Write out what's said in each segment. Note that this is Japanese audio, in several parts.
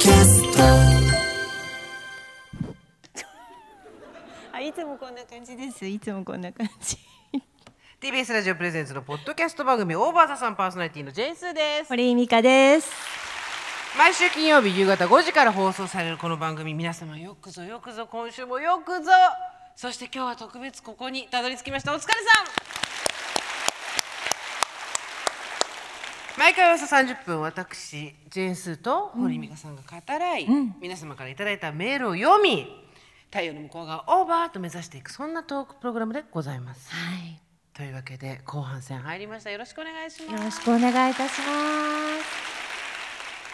キャスト。あいつもこんな感じです。いつもこんな感じ。TBS ラジオプレゼンツのポッドキャスト番組オーバーザさんパーソナリティのジェンスーです。堀井美香です。毎週金曜日夕方5時から放送されるこの番組皆様よくぞよくぞ今週もよくぞ。そして今日は特別ここにたどり着きました。お疲れさん毎回およそ30分私ジェーンスーと堀美香さんが語らい、皆様からいただいたメールを読み太陽の向こう側オーバーと目指していくそんなトークプログラムでございます、はい。というわけで後半戦入りました。よろしくお願いします。よろしくお願いいたしま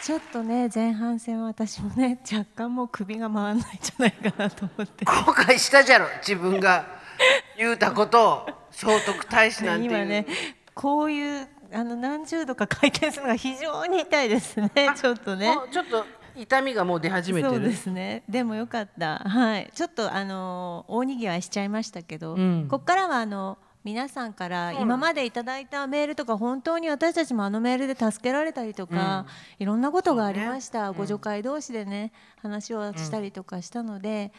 す。ちょっとね前半戦は私もね若干もう首が回らないんじゃないかなと思って。後悔したじゃろ自分が言うたことを聖徳太子なんていう、今ねこういうあの何十度か回転するのが非常に痛いですね。ちょっとね。ちょっと痛みがもう出始めてる。そうですね。でもよかった。はい。ちょっとあの大にぎわいしちゃいましたけど、ん。ここからはあの皆さんから今までいただいたメールとか本当に私たちもあのメールで助けられたりとか、いろんなことがありました、ご助会同士でね話をしたりとかしたので、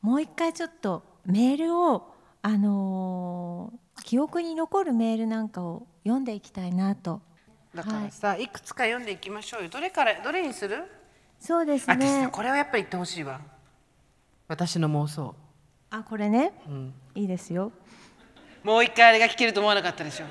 もう一回ちょっとメールをあのー記憶に残るメールなんかを読んでいきたいなと。だからさ、い、くつか読んでいきましょうよ。どれからどれにする、そうですね。これはやっぱり言ってほしいわ。私の妄想。あこれね、いいですよ。もう一回あれが聞けると思わなかったでしょ。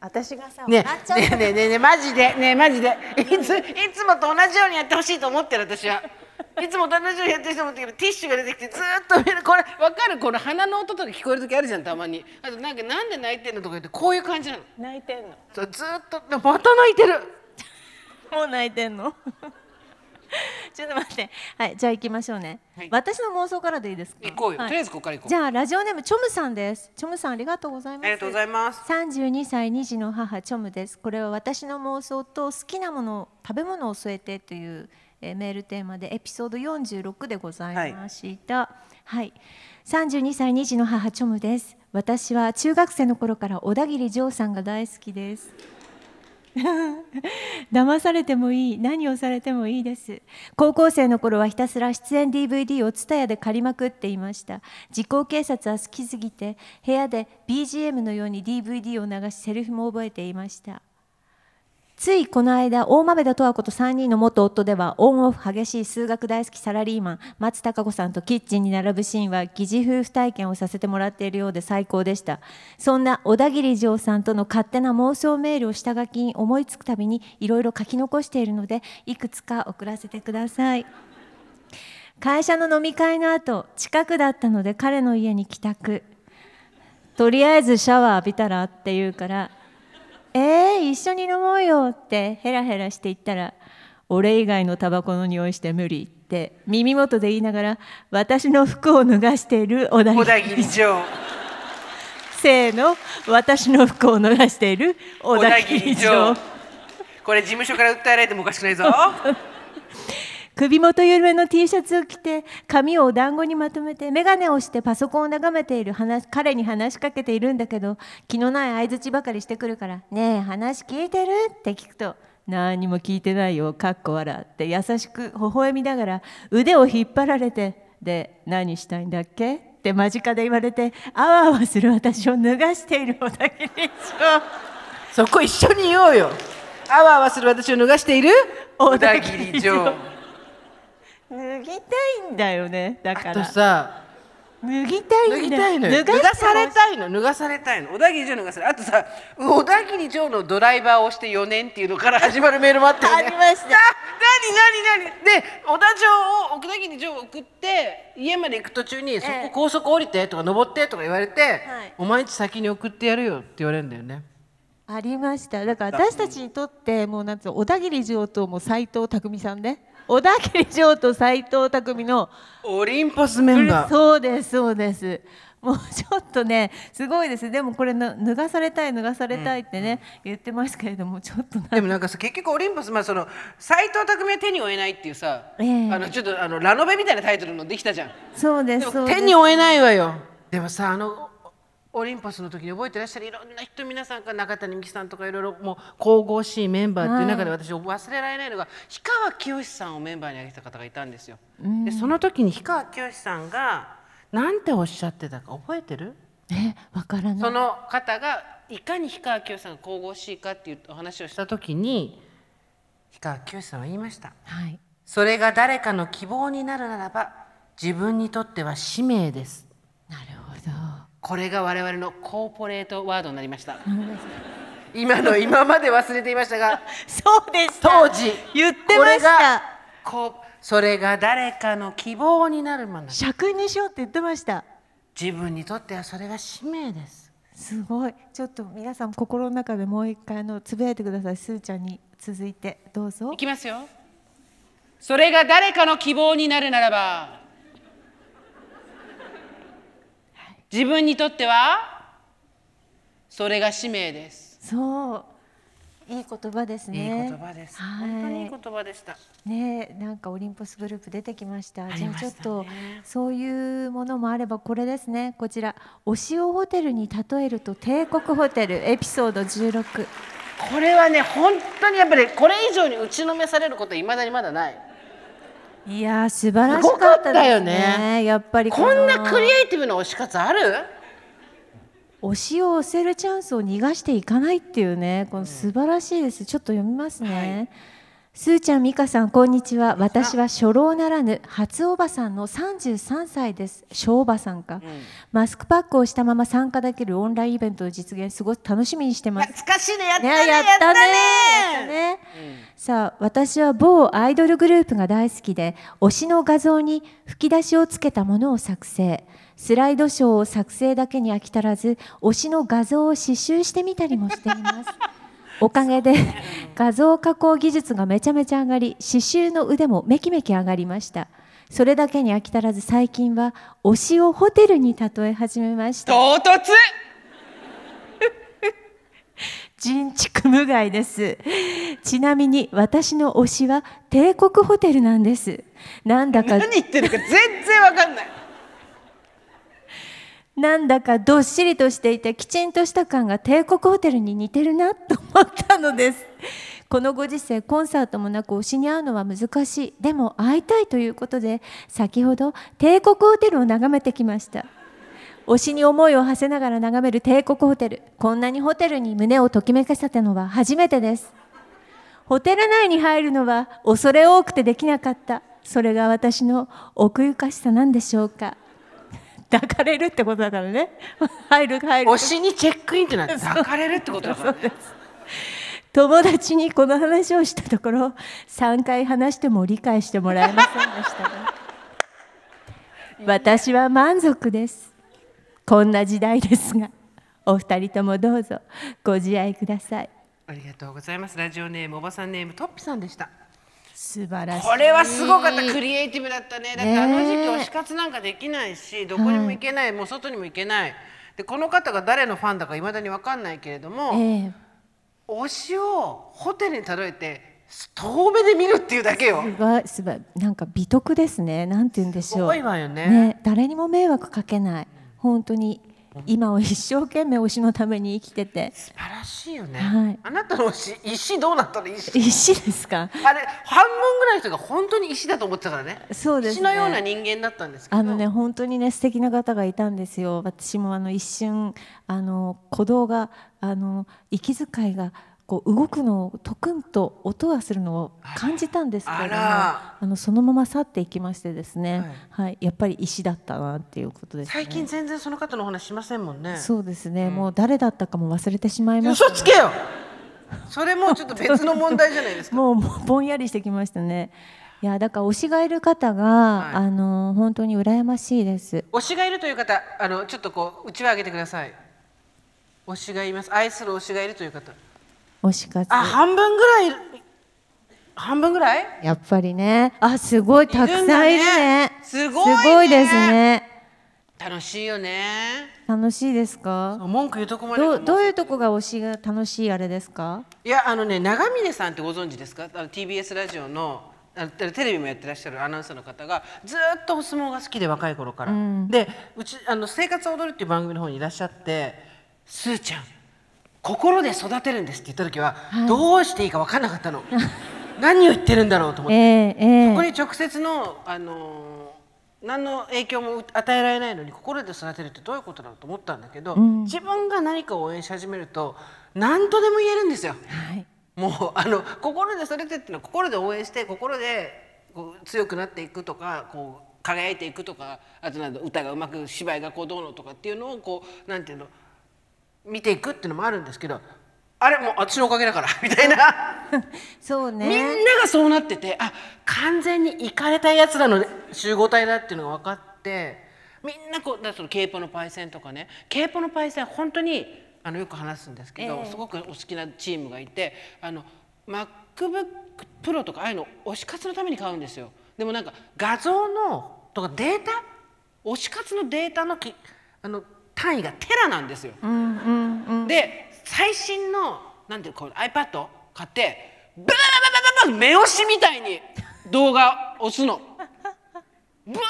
私がさね笑っちゃうねねねねマジで。ねマジで。いついつもと同じようにやってほしいと思ってる私は いつもと同じようにやってると思ってるけどティッシュが出てきてずーっと見るこれわかる？この鼻の音とか聞こえる時あるじゃんたまに。あとなんかなんで泣いてんのとか言ってこういう感じなの泣いてんの？そうずーっとまた泣いてる。もう泣いてんの？ちょっと待って。はいじゃあ行きましょうね、はい。私の妄想からでいいですか？行こうよ、はい。とりあえずここから行こう。じゃあラジオネームチョムさんです。チョムさんありがとうございます。ありがとうございます。32歳2児の母チョムです。これは私の妄想と好きなもの食べ物を添えてという、えーメールテーマでエピソード46でございました。はい、32歳2児の母チョムです。私は中学生の頃から小田切丈さんが大好きです。騙されてもいい何をされてもいいです。高校生の頃はひたすら出演 DVD を TSUTAYA で借りまくっていました。時効警察は好きすぎて部屋で BGM のように DVD を流しセリフも覚えていましたついこの間大豆田十和子と3人の元夫ではオンオフ激しい数学大好きサラリーマン松たか子さんとキッチンに並ぶシーンは疑似夫婦体験をさせてもらっているようで最高でした。そんな小田切丈さんとの勝手な妄想メールを下書きに思いつくたびにいろいろ書き残しているのでいくつか送らせてください会社の飲み会の後近くだった。ので彼の家に帰宅とりあえずシャワー浴びた。らって言うからえー、一緒に飲もうよってヘラヘラして言ったら俺以外のタバコの匂いして無理って耳元で言いながら私の服を脱がしている小田切切城せーの。私の服を脱がしている小田切城これ事務所から訴えられてもおかしくないぞ 首元緩めの T シャツを着て髪をお団子にまとめて眼鏡をしてパソコンを眺めている話彼に話しかけているんだけど気のない相づちばかりしてくるから「ねえ話聞いてる?」って聞くと「何も聞いてないよ」かっこ笑って優しく微笑みながら腕を引っ張られて「で何したいんだっけ?」って間近で言われてあわあわする私を脱がしている小田切城そこ一緒に言おうよあわあわする私を脱がしている小田切城脱ぎたいんだよね。だかあとらさ脱ぎたいんだ。脱ぎたいのよ。脱がされたいの。脱がされたいの。小田切城脱がされあとさ小田切城のドライバーをして4年っていうのから始まるメールもあったよね。ありました。あ何何何？で小田城を小田切城を送って家まで行く途中に、そこ高速降りてとか登ってとか言われて、はい。お前んち先に送ってやるよって言われるんだよね。ありました。だから私たちにとってもうなんつうの小田切城ともう斎藤工さんね小田切城と斎藤工のオリンポスメンバー。そうですそうです。もうちょっとねすごいです。でもこれな脱がされたい脱がされたいってね、言ってますけれどもちょっとなでもなんかさ結局オリンポスまあその斎藤工は手に負えないっていうさ、ええ。あのちょっとあのラノベみたいなタイトルのできたじゃん。そうでですもそうです。手に負えないわよ。でもさあのオリンポスの時に覚えてらっしゃるいろんな人皆さんから中谷美紀さんとかいろいろもう神々しいメンバーっていう中で私忘れられないのが氷川きよしさんをメンバーに挙げた方がいたんですよ。でその時に氷川きよしさんがなんておっしゃってたか覚えてる？えわからないその方がいかに氷川きよしさんが神々しいかっていうお話をした時に氷川きよしさんは言いました。はいそれが誰かの希望になるならば自分にとっては使命です。これが我々のコーポレートワードになりました。今の今まで忘れていましたが そうでした当時言ってましこれがたこうそれが誰かの希望になるもの。尺にしようって言ってました。自分にとってはそれが使命です。すごい。ちょっと皆さん心の中でもう一回あのつぶやいてください。すーちゃんに続いてどうぞ。いきますよ。それが誰かの希望になるならば自分にとっては？それが使命です。そう。いい言葉ですいいね言葉です、はい。本当にいい言葉でした。ねえなんかオリンポスグループ出てきました。したね。ちょっとそういうものもあればこれですね。こちらお塩ホテルに例えると帝国ホテル。エピソード16これはね本当にやっぱりこれ以上に打ちのめされることはいまだにまだないいやー素晴らしかったですね。ね。やっぱりこんなのクリエイティブな推し活ある？推しを押せるチャンスを逃がしていかないっていうねこの素晴らしいです。ちょっと読みますね、すーちゃん、みかさん、こんにちは。私は初老ならぬ初おばさんの33歳です。小おばさんか、マスクパックをしたまま参加できるオンラインイベントの実現、すごく楽しみにしてます。懐かしいね。やったね。ね、やったね。やったね。さあ私は某アイドルグループが大好きで推しの画像に吹き出しをつけたものを作成。スライドショーを作成だけに飽き足らず推しの画像を刺繍してみたりもしていますおかげで画像加工技術がめちゃめちゃ上がり刺繍の腕もめきめき上がりました。それだけに飽き足らず最近は推しをホテルに例え始めました。唐突！人畜無害です。ちなみに私の推しは帝国ホテルなんです。なんだか何言ってるか全然わかんないなんだかどっしりとしていてきちんとした感が帝国ホテルに似てるなと思ったのです。このご時世コンサートもなく推しに会うのは難しい。でも会いたいということで先ほど帝国ホテルを眺めてきました。推しに思いを馳せながら眺める帝国ホテル。こんなにホテルに胸をときめかせたのは初めてです。ホテル内に入るのは恐れ多くてできなかった。それが私の奥ゆかしさなんでしょうか。抱かれるってことだからね。入る入る。推しにチェックインってのは抱かれるってことだから。ね友達にこの話をしたところ3回話しても理解してもらえませんでしたが 私は満足です。こんな時代ですがお二人ともどうぞご自愛ください。ありがとうございます。ラジオネームおばさんネームトッピさんでした素晴らしい。これはすごかった。クリエイティブだったね。だってあの時期推し活なんかできないしどこにも行けない、もう外にも行けない。でこの方が誰のファンだかいまだに分かんないけれども、ええ。推しをホテルに例えて遠目で見るっていうだけよ。すごいすごい。なんか美徳ですね。なんて言うんでしょう。すごいわよね。ね誰にも迷惑かけない。本当に今を一生懸命推しのために生きてて。素晴らしいよね、はい。あなたの推し石どうなったの？石。石ですか？あれ半分ぐらいの人が本当に石だと思ってたからね。そうですね。石のような人間だったんですけど。あのね本当にね素敵な方がいたんですよ。私もあの一瞬あの鼓動があの息遣いがこう動くのをトクンと音がするのを感じたんですけれどもあのそのまま去っていきましてですね、はい。やっぱり石だったなっていうことですね。最近全然その方のお話しませんもんね。そうですね、もう誰だったかも忘れてしまいました嘘つけよ。それもちょっと別の問題じゃないですか。も うもうぼんやりしてきましたね。いやだから推しがいる方が、はい。あの本当に羨ましいです。推しがいるという方あのちょっとこううちわ上げてください。推しがいます。愛する推しがいるという方推し活あ半分ぐらい半分ぐらい？やっぱりね。あすごいたくさんいるね。ね。すごいね。すごいですね。楽しいよね。楽しいですか？文句言うとこまでどうどういうとこが推しが楽しいあれですか？いやあのね長峰さんってご存知ですか？あの TBS ラジオのあテレビもやってらっしゃるアナウンサーの方がずっとお相撲が好きで若い頃から、うん。でうちあの「生活を踊る」っていう番組の方にいらっしゃって「すーちゃん心で育てるんです」って言った時は、どうしていいか分かんなかったの。何を言ってるんだろうと思って、ええええ。ここに直接の、あのー何の影響も与えられないのに心で育てるってどういうことだろうと思ったんだけど、ん。自分が何かを応援し始めると何とでも言えるんですよ。はい。もうあの心でそれてっていうのは心で応援して心でこう強くなっていくとかこう輝いていくとかあとなんだ歌がうまく芝居がこうどうのとかっていうのをこうなんていうの見ていくっていうのもあるんですけどあれもう私のおかげだから みたいな、そうね。みんながそうなっててあ完全に行かれたやつらの集合体だっていうのが分かってみんなこうだその k ポのパイセンとかね k ポのパイセン本当にあのよく話すんですけど、ええ。すごくお好きなチームがいてあの MacBook Pro とかああいうの推し活のために買うんですよ。でもなんか画像のとかデータ？推し活のデータのきあの単位がテラなんですよ。うんうんうんで最新のなんていうのこう iPad 買ってバババババババ目押しみたいに動画押すの。ブワ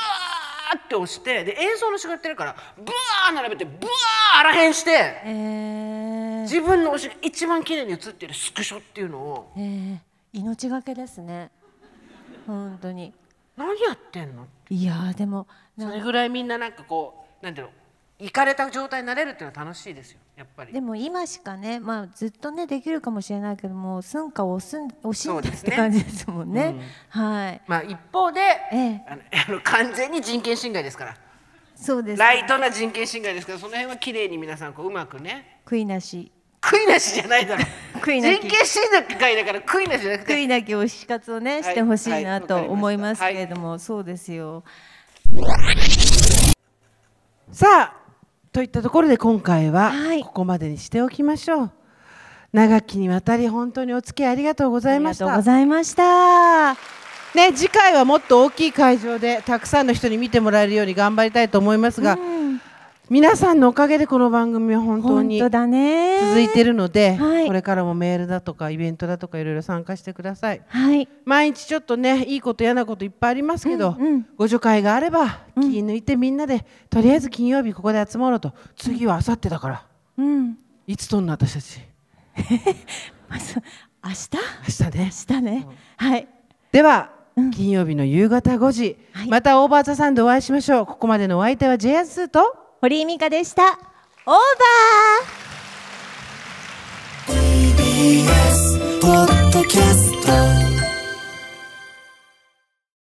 ーって押してで映像の仕事やってるからブワー並べてブワーあらへんしてええ自分の推しが一番綺麗に写ってるスクショっていうのをええ命がけですね本当に何やってんのいやーでもなそれぐらいみんななんかこうなんていうの行かれた状態になれるっていうのは楽しいですよ。やっぱり。で。も今しかね、まあ、ずっとねできるかもしれないけども寸暇を惜しん惜しんでっそうですね。て感じですもんね。はい。まあ一方で、ええ。あの完全に人権侵害ですから。そうです。ライトな人権侵害ですからその辺は綺麗に皆さんこううまくね。悔いなし。悔いなしじゃないだろ悔 いなき人権侵害だから悔いなしじゃなく悔ていなき推し活をねい。してほしいなと思いますけれども、そうですよ。さあといったところで今回ははい。ここまでにしておきましょう、長きにわたり本当にお付き合いありがとうござありがとういましたございました。ね次回はもっと大きい会場でたくさんの人に見てもらえるように頑張りたいと思いますが、うん皆さんのおかげでこの番組は本当に。続いているので、はい。これからもメールだとかイベントだとかいろいろ参加してください。はい。毎日ちょっとねいいこと嫌なこといっぱいありますけど、うんうん。ご助会があれば気抜いてみんなで、とりあえず金曜日ここで集まろうと。次はあさってだから。うん。いつとんの私たち？明日？明日ね。明日ね。はい。では、金曜日の夕方5時、はい。またオーバーザさんでお会いしましょう。ここまでのお相手は J アスーと堀井美香でした。オーバー。TBS ポッドキャスト